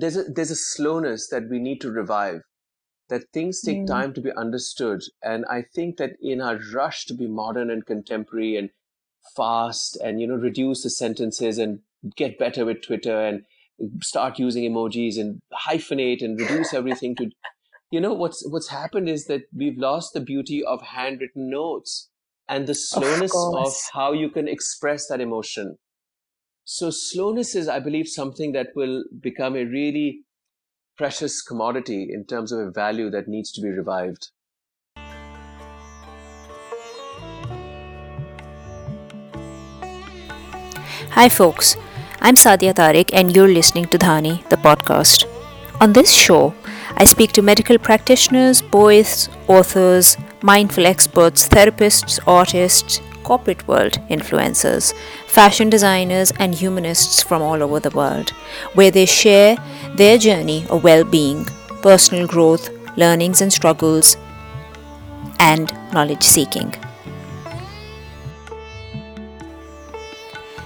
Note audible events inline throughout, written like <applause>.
there's a there's a slowness that we need to revive that things take Mm. time to be understood and i think that in our rush to be modern and contemporary and fast and you know reduce the sentences and get better with twitter and start using emojis and hyphenate and reduce everything to you know what's what's happened is that we've lost the beauty of handwritten notes and the slowness of, course. how you can express that emotion so slowness is i believe something that will become a really precious commodity in terms of a value that needs to be revived Hi, folks. I'm Sadia Tariq, and you're listening to Dhani, the podcast. On this show, I speak to medical practitioners, poets, authors, mindful experts, therapists, artists, corporate world influencers, fashion designers, and humanists from all over the world, where they share their journey of well being, personal growth, learnings and struggles, and knowledge seeking.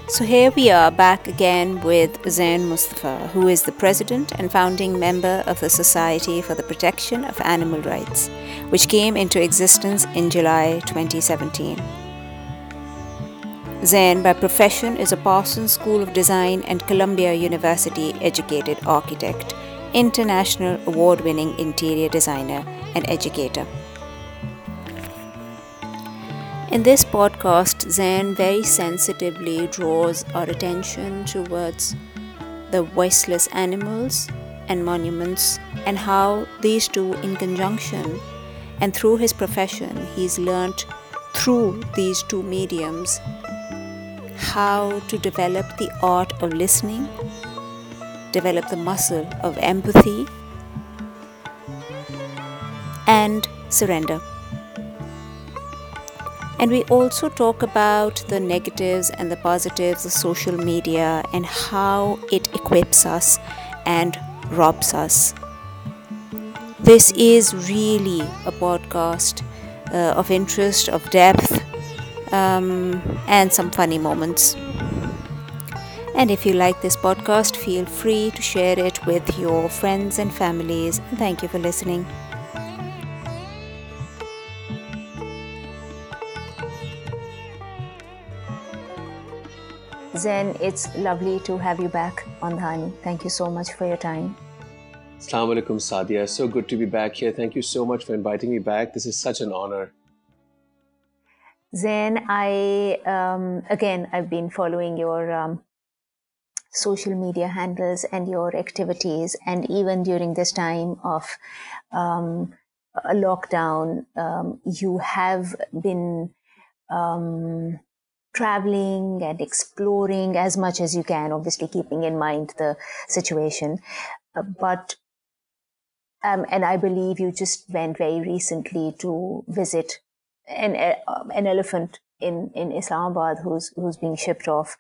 So here we are back again with Zain Mustafa, who is the president and founding member of the Society for the Protection of Animal Rights, which came into existence in July 2017. Zain, by profession, is a Parsons School of Design and Columbia University educated architect, international award winning interior designer, and educator. In this podcast, Zain very sensitively draws our attention towards the voiceless animals and monuments and how these two, in conjunction and through his profession, he's learnt through these two mediums how to develop the art of listening, develop the muscle of empathy, and surrender. And we also talk about the negatives and the positives of social media and how it equips us and robs us. This is really a podcast uh, of interest, of depth, um, and some funny moments. And if you like this podcast, feel free to share it with your friends and families. Thank you for listening. Zain, it's lovely to have you back on Dhani. Thank you so much for your time. Assalamu alaikum, Sadia. So good to be back here. Thank you so much for inviting me back. This is such an honor. Zain, I um, again, I've been following your um, social media handles and your activities, and even during this time of um, a lockdown, um, you have been um, traveling and exploring as much as you can, obviously keeping in mind the situation. Uh, but um, and I believe you just went very recently to visit an uh, an elephant in in Islamabad who's who's being shipped off.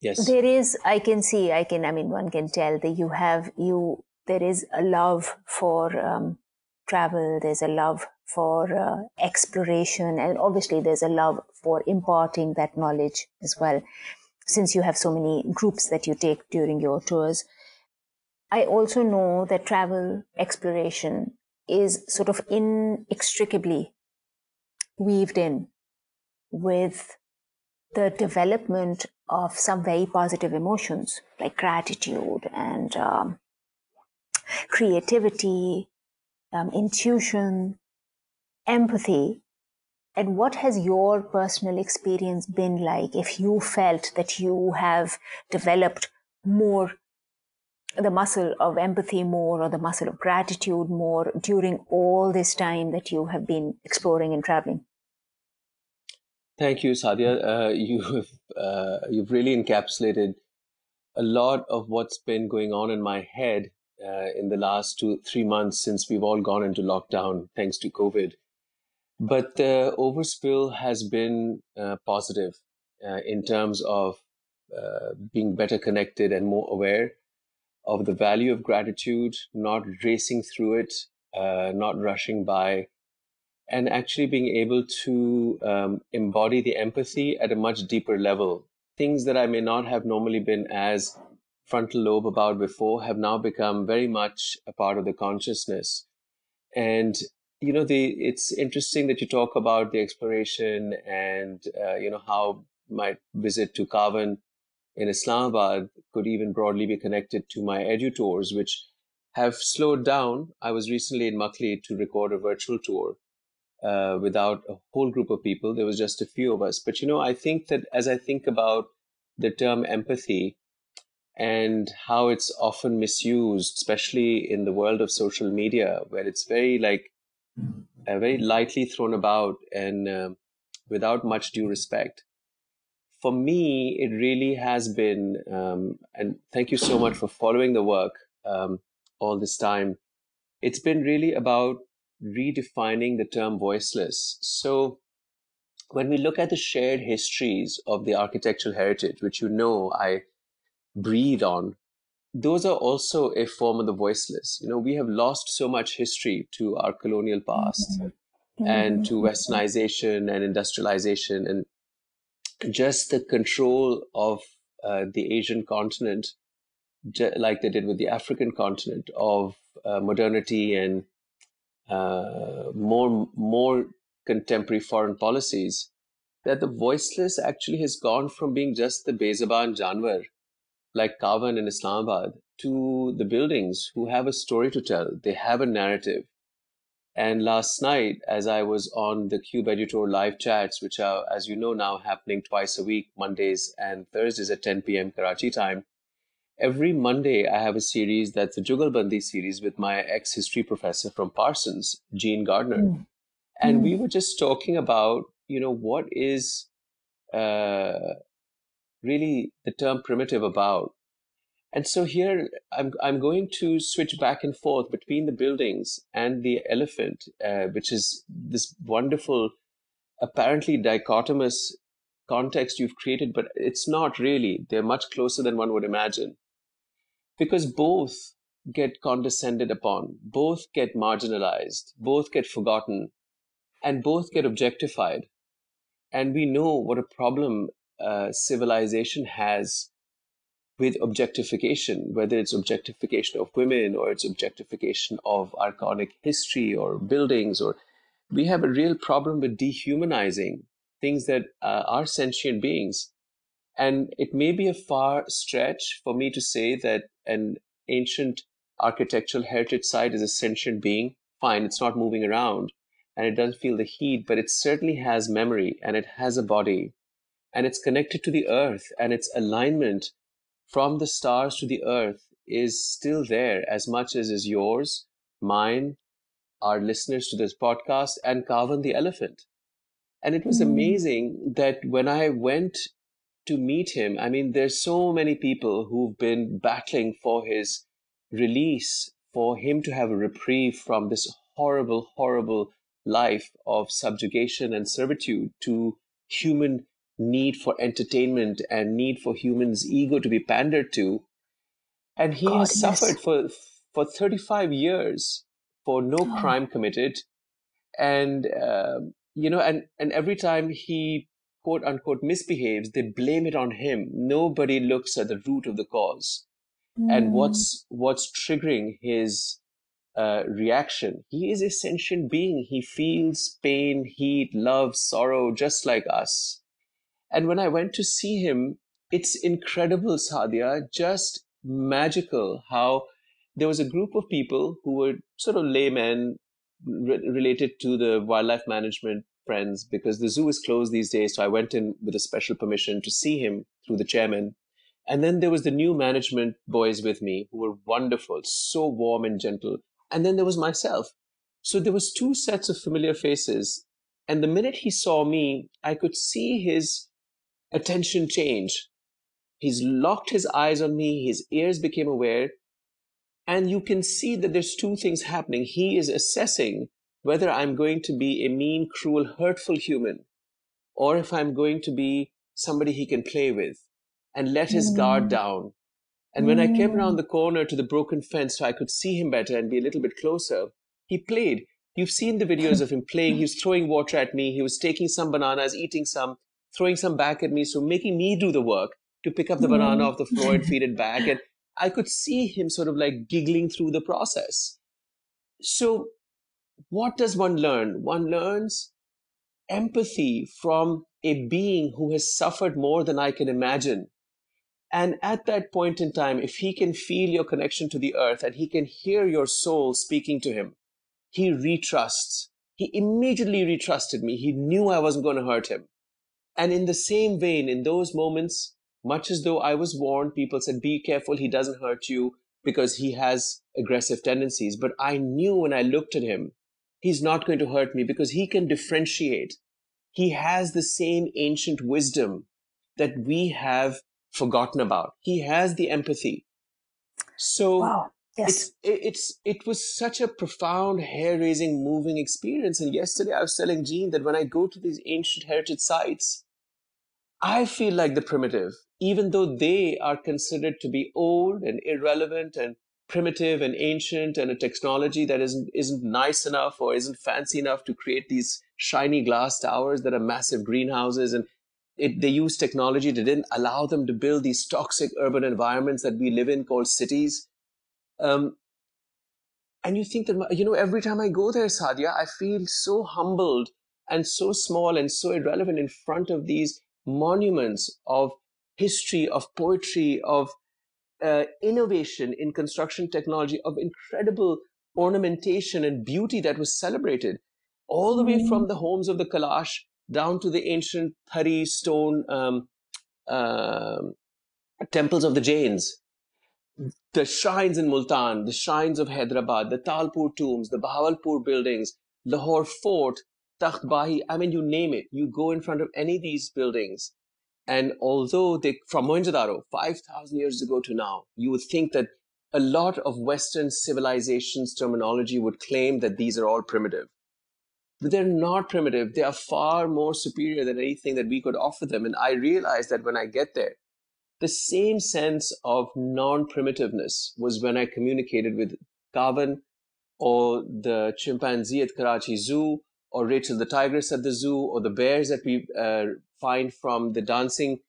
Yes. There is, I can see, I can, I mean, one can tell that you have you. There is a love for um, travel. There's a love for uh, exploration, and obviously there's a love for imparting that knowledge as well. Since you have so many groups that you take during your tours, I also know that travel exploration is sort of inextricably weaved in with the development of some very positive emotions like gratitude and um, creativity, um, intuition, empathy. And what has your personal experience been like if you felt that you have developed more the muscle of empathy more or the muscle of gratitude more during all this time that you have been exploring and traveling? Thank you, Sadia. Uh, <laughs> you've uh, you've really encapsulated a lot of what's been going on in my head uh, in the last two three months since we've all gone into lockdown thanks to COVID. But the overspill has been uh, positive uh, in terms of uh, being better connected and more aware of the value of gratitude, not racing through it, uh, not rushing by, and actually being able to um, embody the empathy at a much deeper level. Things that I may not have normally been as frontal lobe about before have now become very much a part of the consciousness. And you know, the it's interesting that you talk about the exploration and uh, you know how my visit to Kaavan in Islamabad could even broadly be connected to my edu tours, which have slowed down. I was recently in Makli to record a virtual tour uh, without a whole group of people. There was just a few of us. But you know, I think that as I think about the term empathy and how it's often misused, especially in the world of social media, where it's very like uh, very lightly thrown about and uh, without much due respect. For me, it really has been, um, and thank you so much for following the work um, all this time. It's been really about redefining the term voiceless. So, when we look at the shared histories of the architectural heritage, which you know I breathe on, those are also a form of the voiceless. You know, we have lost so much history to our colonial past mm-hmm. and to westernization and industrialization and just the control of uh, the Asian continent, like they did with the African continent, of uh, modernity and uh, more more contemporary foreign policies. That the voiceless actually has gone from being just the Bezaban Janwar like Kaavan in Islamabad to the buildings who have a story to tell. They have a narrative. And last night, as I was on the Cube Edutour live chats, which are, as you know, now happening twice a week, Mondays and Thursdays at 10 p.m. Karachi time, every Monday I have a series that's a Jugalbandi series with my ex history professor from Parsons, Jean Gardner. Mm. And mm. we were just talking about, you know, what is uh, really the term primitive about. And so here I'm, I'm going to switch back and forth between the buildings and the elephant, uh, which is this wonderful, apparently dichotomous context you've created, but it's not really. They're much closer than one would imagine. Because both get condescended upon, both get marginalized, both get forgotten, and both get objectified. And we know what a problem uh, civilization has with objectification, whether it's objectification of women or it's objectification of archonic history or buildings, or we have a real problem with dehumanizing things that uh, are sentient beings. And it may be a far stretch for me to say that an ancient architectural heritage site is a sentient being. Fine, it's not moving around and it doesn't feel the heat, but it certainly has memory and it has a body and it's connected to the earth and its alignment from the stars to the earth is still there as much as is yours, mine, our listeners to this podcast, and Kaavan the elephant. And it was mm. amazing that when I went to meet him, I mean, there's so many people who've been battling for his release, for him to have a reprieve from this horrible, horrible life of subjugation and servitude to human need for entertainment and need for humans' ego to be pandered to. And he God, has suffered for for 35 years for no oh. crime committed. And, uh, you know, and, and every time he quote unquote misbehaves, they blame it on him. Nobody looks at the root of the cause mm. and what's, what's triggering his uh, reaction. He is a sentient being. He feels pain, heat, love, sorrow, just like us. And when I went to see him, it's incredible, Sadia, just magical how there was a group of people who were sort of laymen re- related to the wildlife management friends because the zoo is closed these days. So I went in with a special permission to see him through the chairman. And then there was the new management boys with me who were wonderful, so warm and gentle. And then there was myself. So there was two sets of familiar faces. And the minute he saw me, I could see his attention change. He's locked his eyes on me, his ears became aware, and you can see that there's two things happening. He is assessing whether I'm going to be a mean, cruel, hurtful human, or if I'm going to be somebody he can play with and let his mm. guard down. And when mm. I came around mm. the corner to the broken fence so I could see him better and be a little bit closer, he played. You've seen the videos <laughs> of him playing. He was throwing water at me. He was taking some bananas, eating some throwing some back at me, so making me do the work to pick up the mm-hmm. banana off the floor and feed it back. And I could see him sort of like giggling through the process. So, what does one learn? One learns empathy from a being who has suffered more than I can imagine. And at that point in time, if he can feel your connection to the earth and he can hear your soul speaking to him, he retrusts. He immediately retrusted me. He knew I wasn't going to hurt him. And in the same vein, in those moments, much as though I was warned, people said, be careful, he doesn't hurt you because he has aggressive tendencies. But I knew when I looked at him, he's not going to hurt me because he can differentiate. He has the same ancient wisdom that we have forgotten about. He has the empathy. So wow. Yes. it's, it's, it was such a profound, hair raising, moving experience. And yesterday I was telling Jean that when I go to these ancient heritage sites, I feel like the primitive, even though they are considered to be old and irrelevant and primitive and ancient and a technology that isn't isn't nice enough or isn't fancy enough to create these shiny glass towers that are massive greenhouses and it, they use technology that didn't allow them to build these toxic urban environments that we live in called cities um, and you think that you know every time i go there sadia i feel so humbled and so small and so irrelevant in front of these monuments of history, of poetry, of uh, innovation in construction technology, of incredible ornamentation and beauty that was celebrated, all the way mm-hmm. from the homes of the Kalash down to the ancient Thari stone um, uh, temples of the Jains. The shrines in Multan, the shrines of Hyderabad, the Talpur tombs, the Bahawalpur buildings, Lahore fort, Takht Bahi, I mean, you name it. You go in front of any of these buildings, and although they, from Mohenjo-Daro, 5,000 years ago to now, you would think that a lot of Western civilization's terminology would claim that these are all primitive. But they're not primitive. They are far more superior than anything that we could offer them. And I realized that when I get there, the same sense of non-primitiveness was when I communicated with Kaavan or the chimpanzee at Karachi Zoo or Rachel the tigress at the zoo, or the bears that we uh, find from the dancing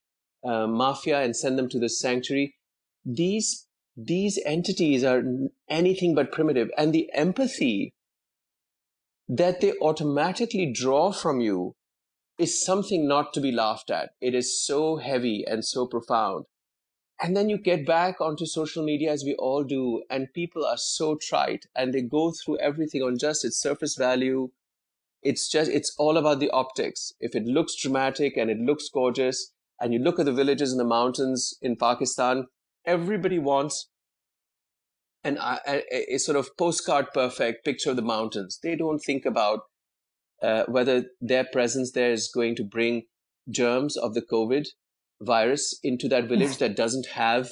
uh, mafia and send them to the sanctuary. These these entities are anything but primitive, and the empathy that they automatically draw from you is something not to be laughed at. It is so heavy and so profound. And then you get back onto social media as we all do, and people are so trite and they go through everything on just its surface value it's just, it's all about the optics. If it looks dramatic and it looks gorgeous, and you look at the villages and the mountains in Pakistan, everybody wants an, uh, a, a, a sort of postcard perfect picture of the mountains. They don't think about uh, whether their presence there is going to bring germs of the COVID virus into that village <laughs> that doesn't have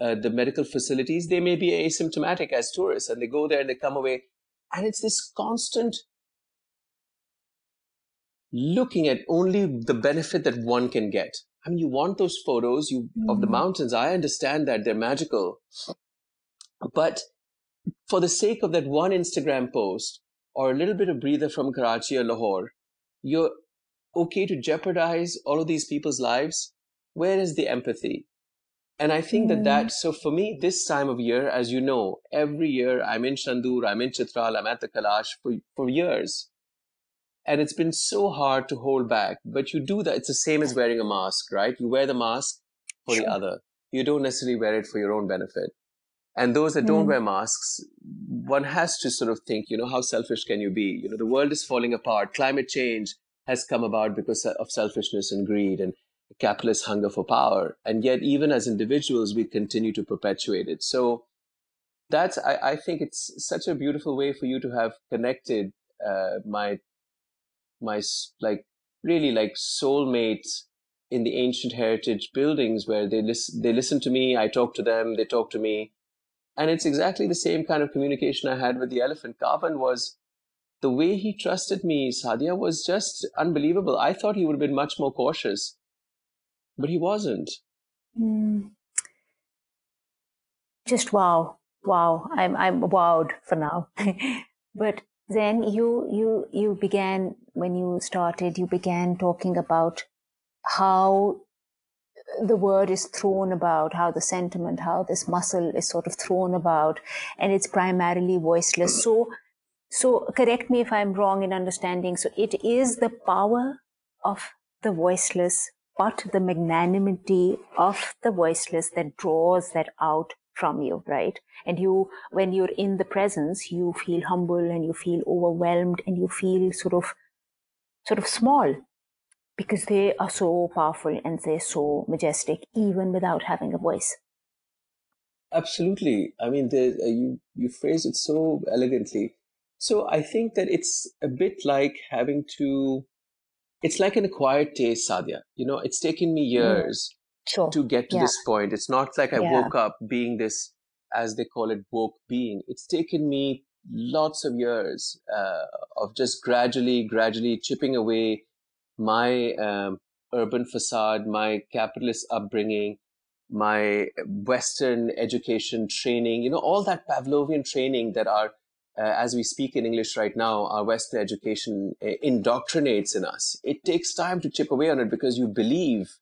uh, the medical facilities. They may be asymptomatic as tourists and they go there and they come away. And it's this constant looking at only the benefit that one can get. I mean, you want those photos you, mm. of the mm-hmm. mountains. I understand that they're magical. But for the sake of that one Instagram post or a little bit of breather from Karachi or Lahore, you're okay to jeopardize all of these people's lives. Where is the empathy? And I think mm. that that, so for me, this time of year, as you know, every year I'm in Shandur, I'm in Chitral, I'm at the Kalash for, for years. And it's been so hard to hold back, but you do that. It's the same as wearing a mask, right? You wear the mask for sure. the other. You don't necessarily wear it for your own benefit. And those that mm. don't hmm. wear masks, one has to sort of think, you know, how selfish can you be? You know, the world is falling apart. Climate change has come about because of selfishness and greed and capitalist hunger for power. And yet, even as individuals, we continue to perpetuate it. So that's, I, I think it's such a beautiful way for you to have connected uh, my my like really like soulmates in the ancient heritage buildings where they listen they listen to me i talk to them they talk to me and it's exactly the same kind of communication i had with the elephant. Kaavan was the way he trusted me sadia was just unbelievable. I thought he would have been much more cautious but he wasn't. Mm. just wow wow. I'm i'm wowed for now. <laughs> But then you you you began when you started you began talking about how the word is thrown about, how the sentiment, how this muscle is sort of thrown about, and it's primarily voiceless. So, so correct me if I'm wrong in understanding. So it is the power of the voiceless, but the magnanimity of the voiceless that draws that out from you, right? And you, when you're in the presence, you feel humble and you feel overwhelmed and you feel sort of, sort of small because they are so powerful and they're so majestic, even without having a voice. Absolutely. I mean, uh, you you phrase it so elegantly. So I think that it's a bit like having to. It's like an acquired taste, Sadia. You know, it's taken me mm. years sure. to get to yeah. this point. It's not like I yeah. woke up being this, as they call it, woke being. It's taken me lots of years uh, of just gradually, gradually chipping away my um, urban facade, my capitalist upbringing, my Western education training, you know, all that Pavlovian training that our, uh, as we speak in English right now, our Western education uh, indoctrinates in us. It takes time to chip away on it because you believe,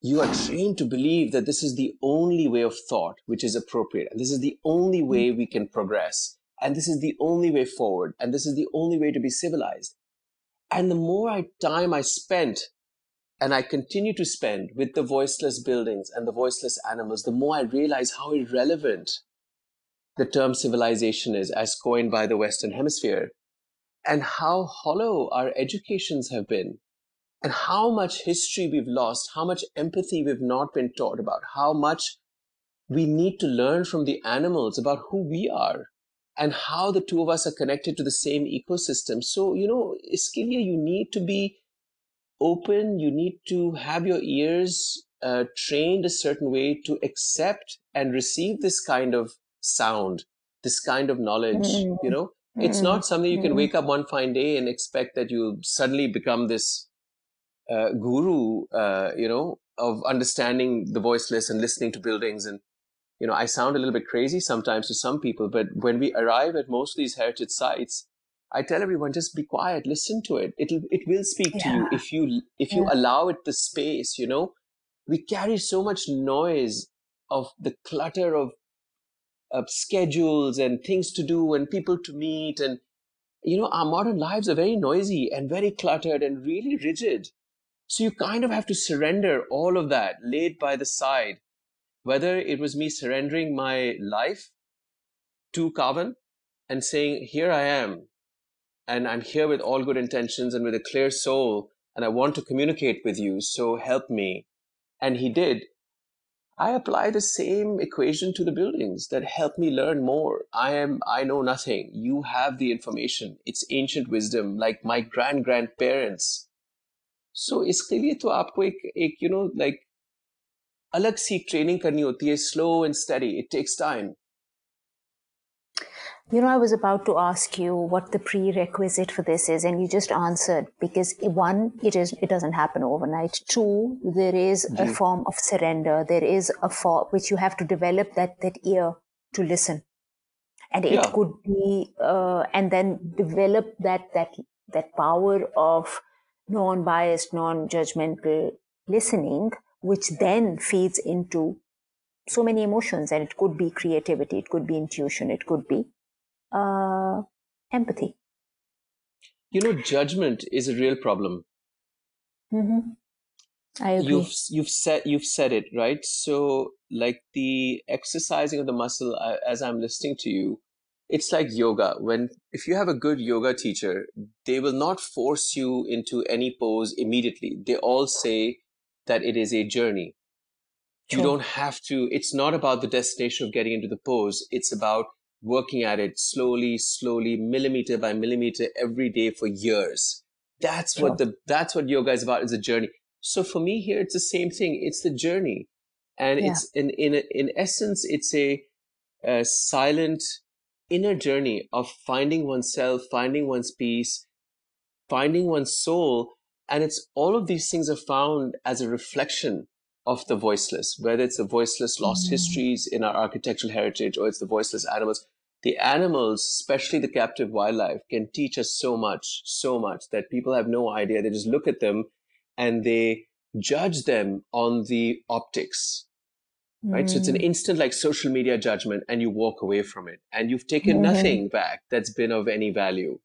you are trained to believe that this is the only way of thought which is appropriate. And this is the only way we can progress. And this is the only way forward. And this is the only way to be civilized. And the more I, time I spent and I continue to spend with the voiceless buildings and the voiceless animals, the more I realize how irrelevant the term civilization is as coined by the Western Hemisphere and how hollow our educations have been and how much history we've lost, how much empathy we've not been taught about, how much we need to learn from the animals about who we are and how the two of us are connected to the same ecosystem. So, you know, Iskilia, you need to be open, you need to have your ears uh, trained a certain way to accept and receive this kind of sound, this kind of knowledge, mm-hmm. you know. It's not something you can mm-hmm. wake up one fine day and expect that you'll suddenly become this uh, guru, uh, you know, of understanding the voiceless and listening to buildings and you know, I sound a little bit crazy sometimes to some people, but when we arrive at most of these heritage sites, I tell everyone just be quiet, listen to it. It'll it will speak yeah. to you if you if you yeah. allow it the space. You know, we carry so much noise of the clutter of, of schedules and things to do and people to meet and you know our modern lives are very noisy and very cluttered and really rigid. So you kind of have to surrender all of that, laid by the side whether it was me surrendering my life to Kaavan and saying, Here I am, and I'm here with all good intentions and with a clear soul, and I want to communicate with you, so help me. And he did. I apply the same equation to the buildings that help me learn more. I am I know nothing. You have the information. It's ancient wisdom, like my grand grandparents. So is clearly to. आपको एक एक अलग सी training करनी होती है slow and study it takes time You know, I was about to ask you what the prerequisite for this is, and you just answered because one, it is it doesn't happen overnight. Two, there is a form of surrender. There is a form which you have to develop that that ear to listen, and it yeah. could be, uh, and then develop that that that power of non-biased, non-judgmental listening which then feeds into so many emotions and it could be creativity it could be intuition it could be uh, empathy you know judgment is a real problem mm-hmm. I agree. You've you've said you've said it right. So like the exercising of the muscle uh, as I'm listening to you, it's like yoga. When if you have a good yoga teacher, they will not force you into any pose immediately. They all say that it is a journey. Sure. You don't have to, it's not about the destination of getting into the pose. It's about working at it slowly, slowly, millimeter by millimeter every day for years. That's sure. what the, that's what yoga is about. It's a journey. So for me here, it's the same thing. It's the journey. And yeah. it's in, in, in essence, it's a, a silent inner journey of finding oneself, finding one's peace, finding one's soul and it's all of these things are found as a reflection of the voiceless, whether it's the voiceless lost mm. histories in our architectural heritage or it's the voiceless animals. The animals, especially the captive wildlife, can teach us so much, so much that people have no idea. They just look at them and they judge them on the optics right so it's an Mm. instant like social media judgment and you walk away from it and you've taken Mhm. nothing back that's been of any value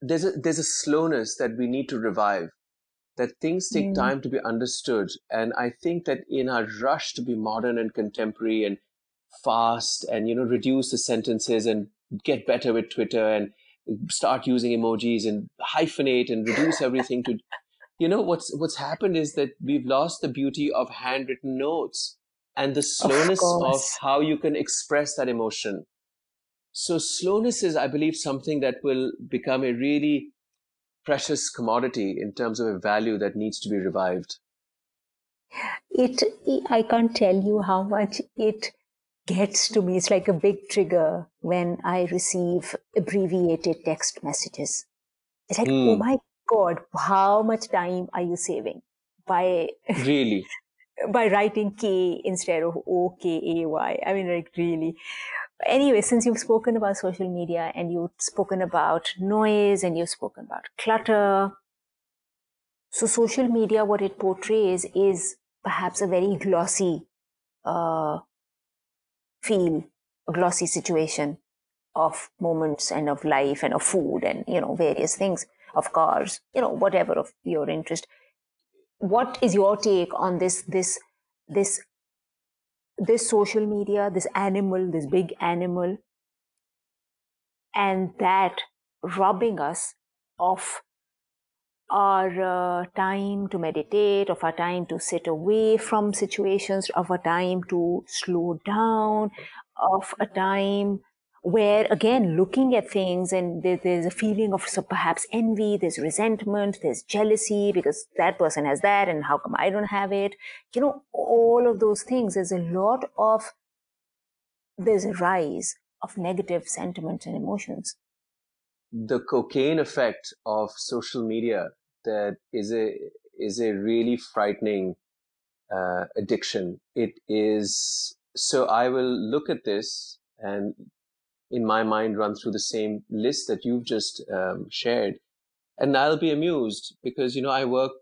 there's a there's a slowness that we need to revive that things take Mm. time to be understood and i think that in our rush to be modern and contemporary and fast and you know reduce the sentences and get better with twitter and start using emojis and hyphenate and reduce <laughs> everything to you know what's what's happened is that we've lost the beauty of handwritten notes and the slowness of, course. how you can express that emotion so slowness is i believe something that will become a really precious commodity in terms of a value that needs to be revived. It i can't tell you how much it gets to me. It's like a big trigger when i receive abbreviated text messages. It's like oh Hmm. my god how much time are you saving? By <laughs> really? by writing k instead of o k a y. I mean like really anyway since you've spoken about social media and you've spoken about noise and you've spoken about clutter so social media what it portrays is perhaps a very glossy uh, feel a glossy situation of moments and of life and of food and you know various things of cars you know whatever of your interest. What is your take on this this this this social media this animal this big animal and that robbing us of our uh, time to meditate, of our time to sit away from situations, of our time to slow down, of a time where, again, looking at things and there, there's a feeling of so perhaps envy, there's resentment, there's jealousy because that person has that and how come I don't have it? You know, all of those things. There's a lot of, there's a rise of negative sentiments and emotions. the cocaine effect of social media that is a is a really frightening uh, addiction. It is so I will look at this and in my mind run through the same list that you've just um, shared, and I'll be amused because you know I work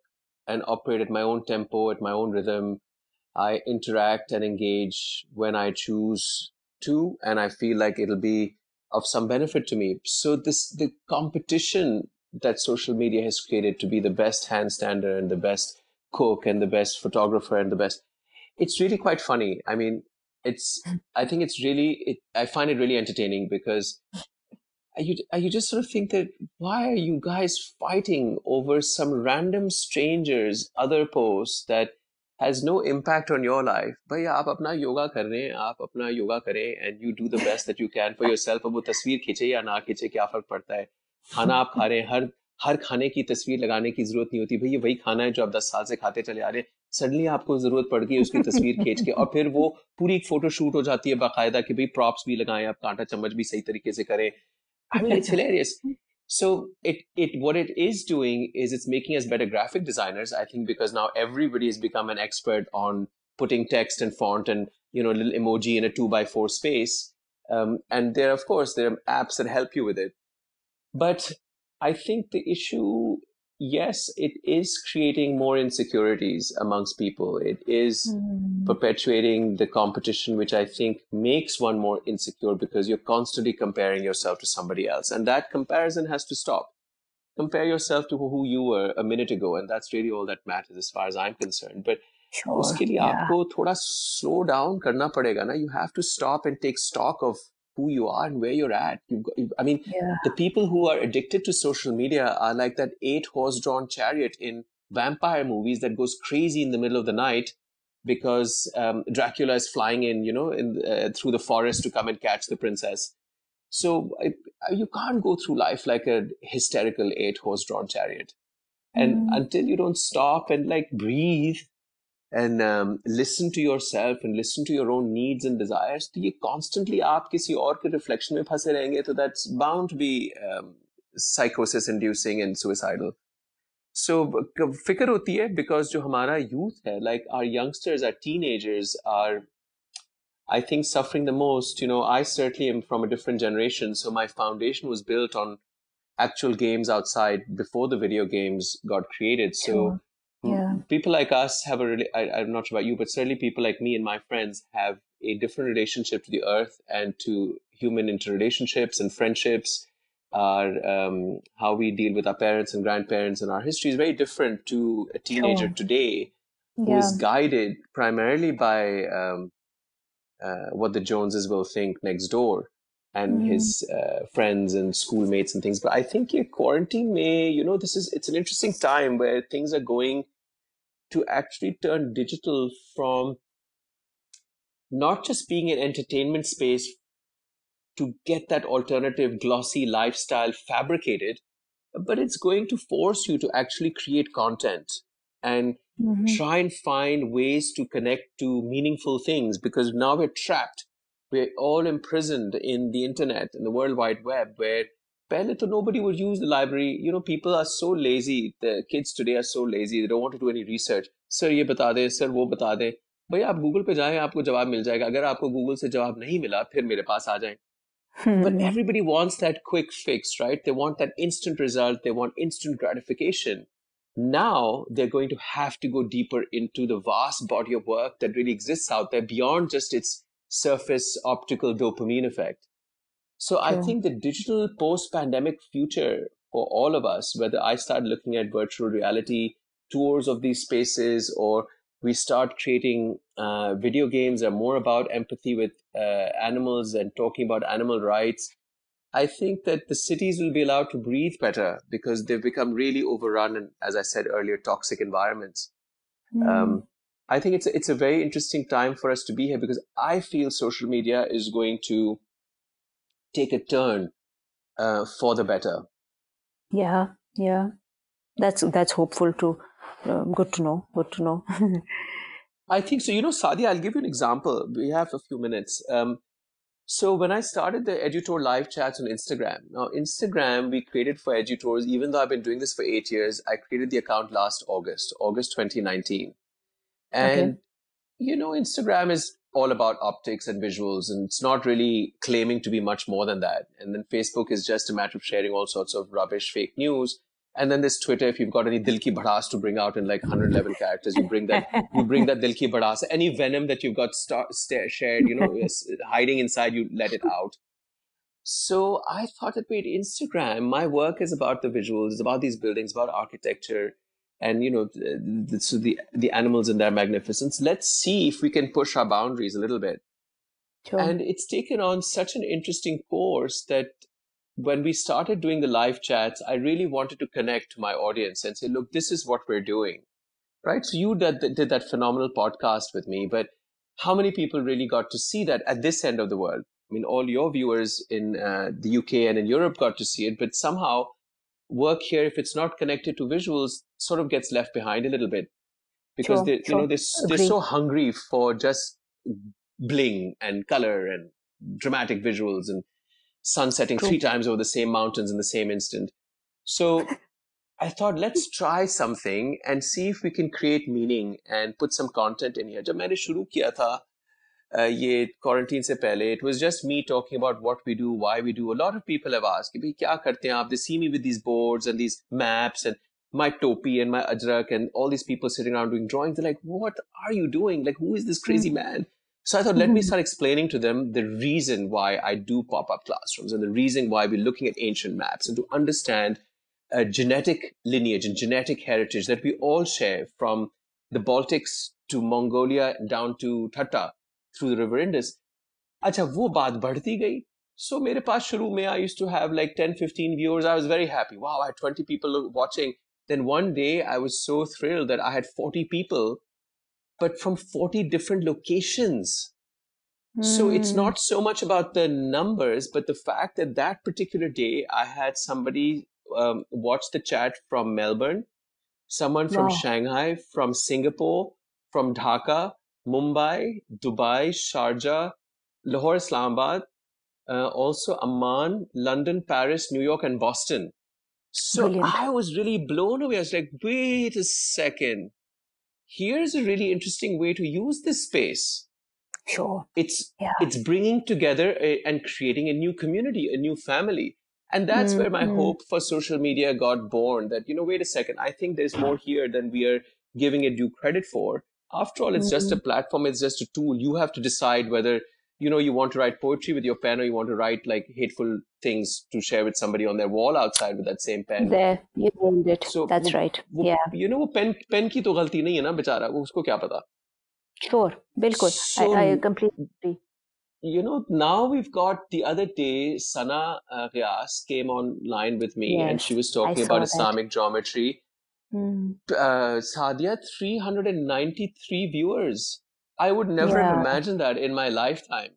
and operate at my own tempo, at my own rhythm. I interact and engage when I choose to, and I feel like it'll be of some benefit to me. So this the competition that social media has created to be the best handstander and the best cook and the best photographer and the best it's really quite funny. I mean, it's I think it's really it, I find it really entertaining because you you just sort of think that why are you guys fighting over some random strangers other posts that has no impact on your life भाई आप अपना योगा कर रहे हैं आप अपना योगा करें and you do the best that you can for yourself अब वो तस्वीर खींचे या ना खींचे क्या फर्क पड़ता है खाना आप खा रहे हैं हर हर खाने की तस्वीर लगाने की जरूरत नहीं होती भाई ये वही खाना है जो आप दस साल से खाते चले आ रहे हैं सडनली आपको जरूरत पड़ गई उसकी तस्वीर <laughs> खींच के और फिर वो पूरी एक फोटो शूट हो जाती है बाकायदा कि भाई प्रॉप्स भी लगाएं आप कांटा चम्मच भी सही तरीके से करें I mean, it's hilarious. So it it what it is doing is it's making us better graphic designers. I think because now everybody has become an expert on putting text and font and you know a little emoji in a two by four space. Um, and there, of course, there are apps that help you with it. But I think the issue, yes, it is creating more insecurities amongst people. It is perpetuating the competition, which I think makes one more insecure because you're constantly comparing yourself to somebody else. And that comparison has to stop. Compare yourself to who you were a minute ago, and that's really all that matters as far as I'm concerned. But Sure. उसके लिए yeah. आपको थोड़ा slow down करना पड़ेगा ना. You have to stop and take stock of who you are and where you're at. You've got, I mean, Yeah. the people who are addicted to social media are like that eight horse drawn chariot in vampire movies that goes crazy in the middle of the night because um, Dracula is flying in, you know, in uh, through the forest to come and catch the princess. So I, you can't go through life like a hysterical eight horse drawn chariot. And Mm. until you don't stop and like breathe and um, listen to yourself and listen to your own needs and desires, तो ये constantly आप किसी और के reflection में फंसे रहेंगे तो that's bound to be um, psychosis inducing and suicidal. So क- फिक्र होती है because जो हमारा youth है, like our youngsters, our teenagers are, I think, suffering the most. You know, I certainly am from a different generation, so my foundation was built on actual games outside before the video games got created. So Sure. Yeah. People like us have a really, I, I'm not sure about you, but certainly people like me and my friends have a different relationship to the earth and to human interrelationships and friendships. Our um, how we deal with our parents and grandparents and our history is very different to a teenager Sure. today who Yeah. is guided primarily by um, uh, what the Joneses will think next door and Mhm. his uh, friends and schoolmates and things. But I think your quarantine may, you know, this is it's an interesting time where things are going to actually turn digital from not just being an entertainment space to get that alternative glossy lifestyle fabricated, but it's going to force you to actually create content and Mhm. try and find ways to connect to meaningful things because now we're trapped We're all imprisoned in the internet and the World Wide Web where pehle to nobody would use the library. You know, people are so lazy. The kids today are so lazy. They don't want to do any research. Sir, ये बता दे, sir, वो बता दे. भैया आप Google पे जाएं आपको जवाब मिल जाएगा अगर आपको गूगल से जवाब नहीं मिला फिर मेरे पास आ जाएं but Hmm. everybody wants that quick fix, right? They want that instant result. They want instant gratification. Now they're going to have to go deeper into the vast body of work that really exists out there beyond just its surface optical dopamine effect. So I think the digital post pandemic future for all of us, whether I start looking at virtual reality tours of these spaces or we start creating uh, video games that are more about empathy with uh, animals and talking about animal rights. I think that the cities will be allowed to breathe better because they've become really overrun and, as I said earlier, toxic environments. Hmm. Um, I think it's a, it's a very interesting time for us to be here because I feel social media is going to take a turn uh, for the better. Yeah, yeah. That's that's hopeful too. Um, good to know. Good to know. <laughs> I think so. You know, Sadia, I'll give you an example. We have a few minutes. Um, so when I started the Edutour live chats on Instagram, now Instagram we created for Edutours, even though I've been doing this for eight years, I created the account last August, August 2019. And, Okay. you know, Instagram is all about optics and visuals, and it's not really claiming to be much more than that. And then Facebook is just a matter of sharing all sorts of rubbish, fake news. And then there's Twitter. If you've got any dil ki bhadas to bring out in like 111 characters, you bring that you bring that dil ki bhadas. Any venom that you've got sta- shared, you know, hiding inside, you let it out. So I thought that wait, Instagram, my work is about the visuals, it's about these buildings, about architecture, and you know, the, so the the animals and their magnificence. Let's see if we can push our boundaries a little bit. Sure. And it's taken on such an interesting course that when we started doing the live chats, I really wanted to connect to my audience and say, look, this is what we're doing. Right. So you did, did that phenomenal podcast with me, but how many people really got to see that at this end of the world? I mean, all your viewers in uh, the UK and in Europe got to see it, but somehow work here, if it's not connected to visuals, sort of gets left behind a little bit because Sure, they, you sure. know, they're, s- they're Agree. so hungry for just bling and color and dramatic visuals and sun setting True. three times over the same mountains in the same instant. So I thought, let's try <laughs> something and see if we can create meaning and put some content in here. जब मैंने शुरू किया था uh, ये quarantine से पहले it was just me talking about what we do why we do a lot of people have asked कि भाई क्या करते हैं आप? They see me with these boards and these maps and my topi and my ajrak and all these people sitting around doing drawings. They're like what are you doing? Like who is this crazy hmm. man? So i thought let me hmm. start explaining to them the reason why i do pop-up classrooms and the reason why we're looking at ancient maps and to understand a genetic lineage and genetic heritage that we all share from the baltics to mongolia down to Thatta through the river Indus. अच्छा वो बात बढ़ती गई so मेरे पास शुरू में I used to have like 10 15 viewers I was very happy wow I had 20 people watching then one day I was so thrilled that I had 40 people but from 40 different locations so it's Hmm. not so much about the numbers, but the fact that that particular day I had somebody um, watch the chat from Melbourne, someone from Wow. Shanghai, from Singapore, from Dhaka, Mumbai, Dubai, Sharjah, Lahore, Islamabad, uh, also Amman, London, Paris, New York, and Boston. So Brilliant. I was really blown away. I was like, wait a second. Here's a really interesting way to use this space Sure. it's Yeah. it's bringing together a, and creating a new community a new family and that's where my Mm, mm. hope for social media got born that you know wait a second i think there's more here than we are giving it due credit for After all, it's mm-hmm. just a mm-hmm. platform. It's just a tool. You have to decide whether you know you want to write poetry with your pen or you want to write like hateful things to share with somebody on their wall outside with that same pen there you nailed it so that's वो, right वो, yeah you know वो pen pen की तो गलती नहीं है ना बेचारा वो उसको क्या पता sure बिल्कुल so, I, I completely agree you know now we've got the other day sana uh, Ghias came online with me yes, and she was talking about that. islamic geometry mm. uh, sadia 393 viewers I would never yeah. have imagined that in my lifetime.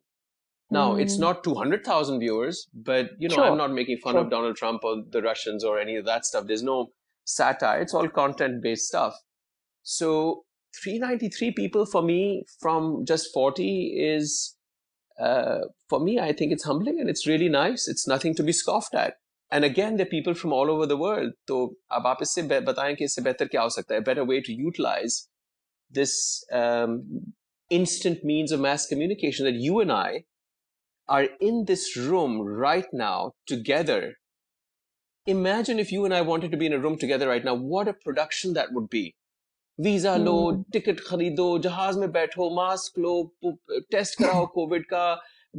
Now, mm. it's not 200,000 viewers, but you know, sure. I'm not making fun sure. of Donald Trump or the Russians or any of that stuff. There's no satire. It's all content based stuff. So 393 people for me from just 40 is, uh, for me, I think it's humbling and it's really nice. It's nothing to be scoffed at. And again, there are people from all over the world. So, अब आप इससे बताएं कि इससे बेहतर क्या हो सकता है? A better way to utilize this um, instant means of mass communication that you and I are in this room right now together. Imagine if you and I wanted to be in a room together right now, what a production that would be. Visa low ticket खरीदो जहाज में बैठो mask लो test कराओ <laughs> Covid का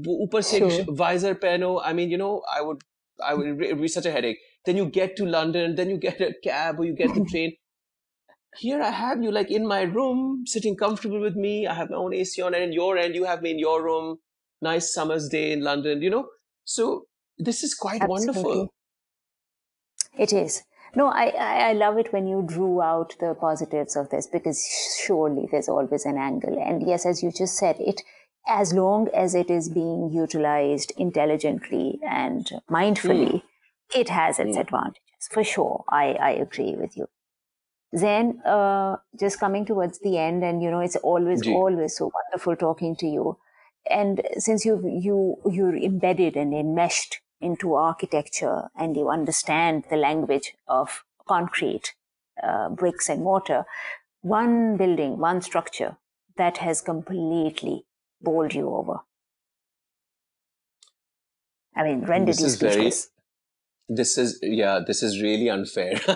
ऊपर से visor पहनो I mean you know I would I would be such a headache. Then you get to London, then you get a cab or you get the <laughs> train here I have you like in my room, sitting comfortable with me. I have my own AC on, and in your end, you have me in your room. Nice summer's day in London, you know. So this is quite Absolutely. wonderful. It is. No, I, I love it when you drew out the positives of this because surely there's always an angle. And yes, as you just said, it as long as it is being utilized intelligently and mindfully, mm. it has its mm. advantages for sure. I, I agree with you then uh, just coming towards the end and you know it's always always so wonderful talking to you and since you you you're embedded and enmeshed into architecture and you understand the language of concrete uh, bricks and mortar one building one structure that has completely bowled you over i mean rendered this you speechless very, this is yeah this is really unfair <laughs>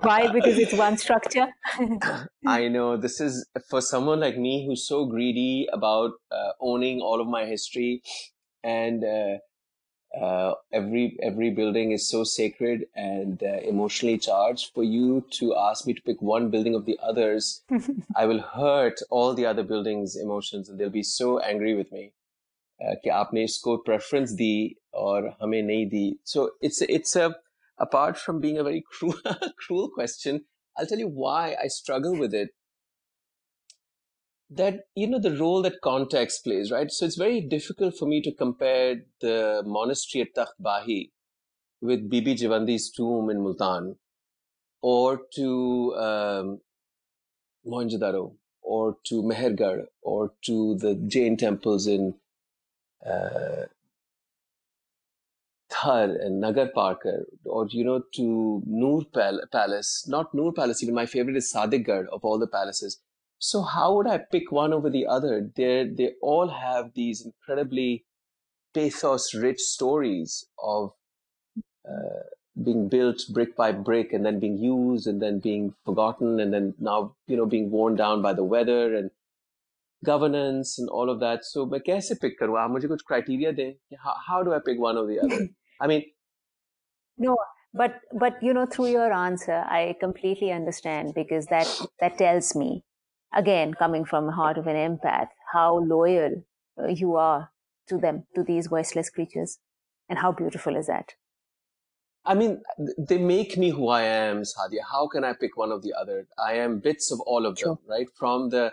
Why? Because it's one structure. <laughs> I know this is for someone like me who's so greedy about uh, owning all of my history, and uh, uh, every every building is so sacred and uh, emotionally charged. For you to ask me to pick one building of the others, <laughs> I will hurt all the other buildings' emotions, and they'll be so angry with me. Uh, कि आपने इसको preference दी और हमें नहीं दी. So it's it's a apart from being a very <laughs> cruel, cruel question, I'll tell you why I struggle with it. That, you know, the role that context plays, right? So it's very difficult for me to compare the monastery at Takht Bahi with Bibi Jivandi's tomb in Multan or to um, Mohenjo-daro or to Mehrgarh or to the Jain temples in uh, Thar and Nagar Parkar, or you know, to Noor Pal- Palace. Not Noor Palace, even my favorite is Sadiqgarh of all the palaces. So how would I pick one over the other? They they all have these incredibly pathos-rich stories of uh, being built brick by brick and then being used and then being forgotten and then now you know being worn down by the weather and governance and all of that. So मैं कैसे pick करूँ आप मुझे कुछ criteria दें how, how do I pick one or the other? <laughs> I mean, no, but but you know, through your answer, I completely understand because that that tells me, again, coming from the heart of an empath, how loyal uh, you are to them, to these voiceless creatures, and how beautiful is that? I mean, they make me who I am, Sadia. How can I pick one of the other? I am bits of all of them, right? From the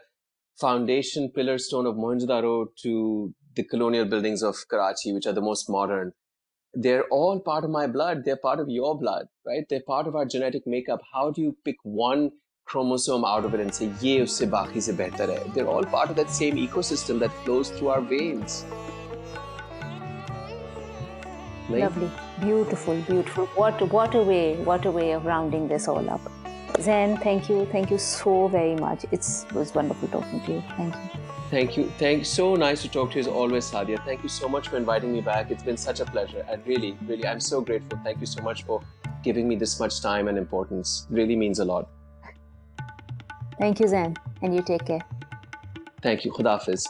foundation pillar stone of Mohenjo-daro to the colonial buildings of Karachi, which are the most modern they're all part of my blood. They're part of your blood, right? They're part of our genetic makeup. How do you pick one chromosome out of it and say, ye usse baki se behtar hai? They're all part of that same ecosystem that flows through our veins. Right? Lovely, beautiful, beautiful. What, what a way, what a way of rounding this all up. Zain, thank you, thank you so very much. It's, it was wonderful talking to you. Thank you. Thank you. Thanks. So nice to talk to you as always, Sadia. Thank you so much for inviting me back. It's been such a pleasure. And really, really, I'm so grateful. Thank you so much for giving me this much time and importance. Really means a lot. Thank you, Zain. and you take care. Thank you. Khudafis.